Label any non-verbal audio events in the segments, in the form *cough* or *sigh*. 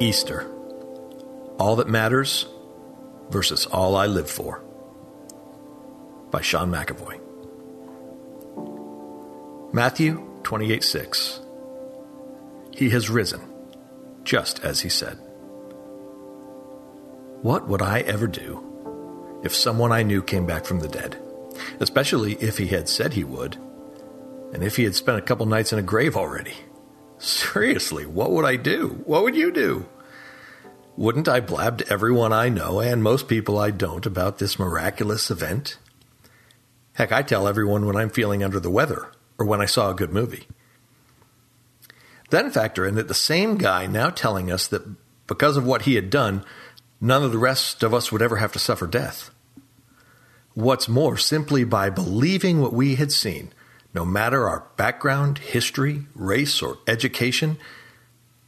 Easter. All that matters versus all I live for. By Sean McAvoy. Matthew 28 6. He has risen, just as he said. What would I ever do if someone I knew came back from the dead? Especially if he had said he would, and if he had spent a couple nights in a grave already. *laughs* Seriously, what would I do? What would you do? Wouldn't I blab to everyone I know and most people I don't about this miraculous event? Heck, I tell everyone when I'm feeling under the weather or when I saw a good movie. Then factor in that the same guy now telling us that because of what he had done, none of the rest of us would ever have to suffer death. What's more, simply by believing what we had seen, no matter our background, history, race, or education,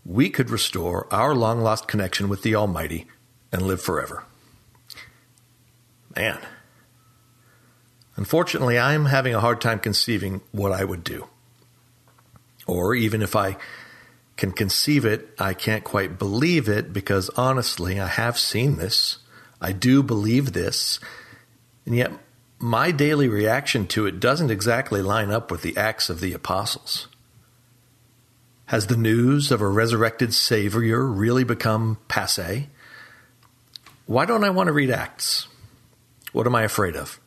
we could restore our long lost connection with the Almighty and live forever. Man. Unfortunately, I'm having a hard time conceiving what I would do. Or even if I can conceive it, I can't quite believe it because honestly, I have seen this. I do believe this. And yet, my daily reaction to it doesn't exactly line up with the acts of the apostles. Has the news of a resurrected Savior really become passe? Why don't I want to read Acts? What am I afraid of?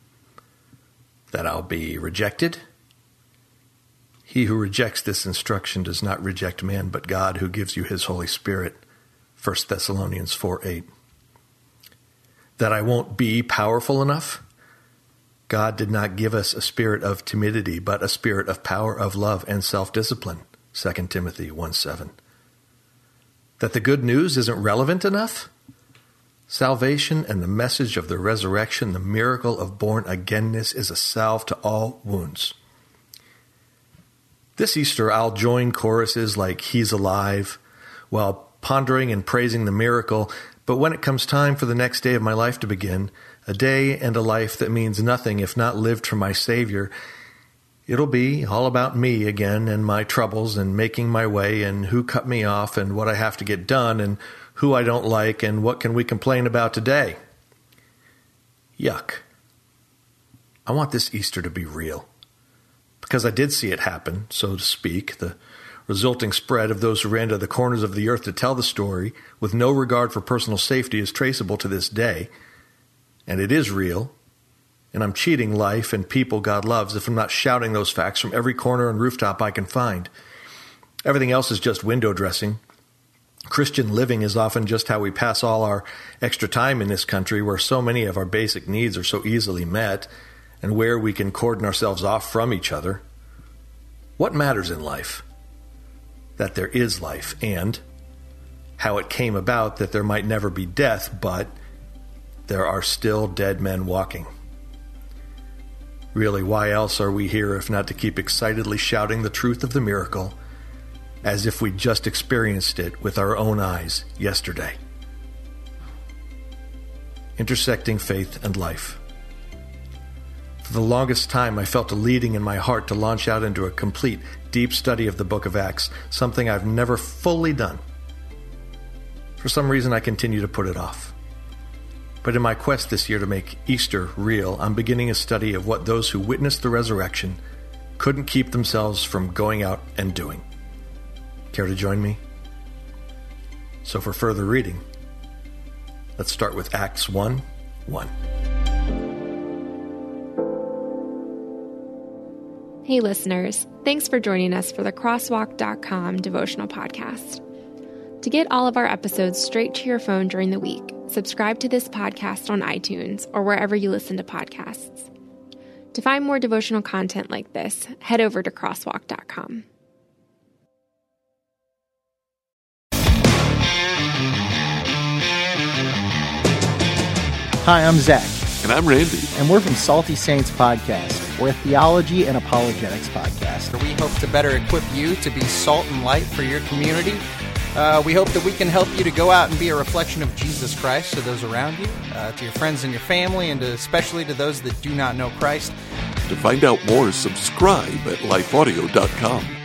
That I'll be rejected? He who rejects this instruction does not reject man, but God who gives you his Holy Spirit. 1 Thessalonians 4 8. That I won't be powerful enough? God did not give us a spirit of timidity, but a spirit of power, of love, and self discipline. 2 Timothy 1 7. That the good news isn't relevant enough? Salvation and the message of the resurrection, the miracle of born againness, is a salve to all wounds. This Easter, I'll join choruses like He's Alive while pondering and praising the miracle, but when it comes time for the next day of my life to begin, a day and a life that means nothing if not lived for my Savior, it'll be all about me again and my troubles and making my way and who cut me off and what I have to get done and who I don't like and what can we complain about today. Yuck. I want this Easter to be real because I did see it happen, so to speak, the resulting spread of those who ran to the corners of the earth to tell the story with no regard for personal safety is traceable to this day. And it is real. And I'm cheating life and people God loves if I'm not shouting those facts from every corner and rooftop I can find. Everything else is just window dressing. Christian living is often just how we pass all our extra time in this country where so many of our basic needs are so easily met and where we can cordon ourselves off from each other. What matters in life? That there is life, and how it came about that there might never be death, but there are still dead men walking. Really, why else are we here if not to keep excitedly shouting the truth of the miracle as if we just experienced it with our own eyes yesterday? Intersecting faith and life. For the longest time, I felt a leading in my heart to launch out into a complete, deep study of the book of Acts, something I've never fully done. For some reason, I continue to put it off. But in my quest this year to make Easter real, I'm beginning a study of what those who witnessed the resurrection couldn't keep themselves from going out and doing. Care to join me? So, for further reading, let's start with Acts 1 1. Hey, listeners, thanks for joining us for the Crosswalk.com devotional podcast. To get all of our episodes straight to your phone during the week, subscribe to this podcast on iTunes or wherever you listen to podcasts. To find more devotional content like this, head over to Crosswalk.com. Hi, I'm Zach. And I'm Randy. And we're from Salty Saints Podcast. We're a theology and apologetics podcast. We hope to better equip you to be salt and light for your community. Uh, we hope that we can help you to go out and be a reflection of Jesus Christ to those around you, uh, to your friends and your family, and to, especially to those that do not know Christ. To find out more, subscribe at lifeaudio.com.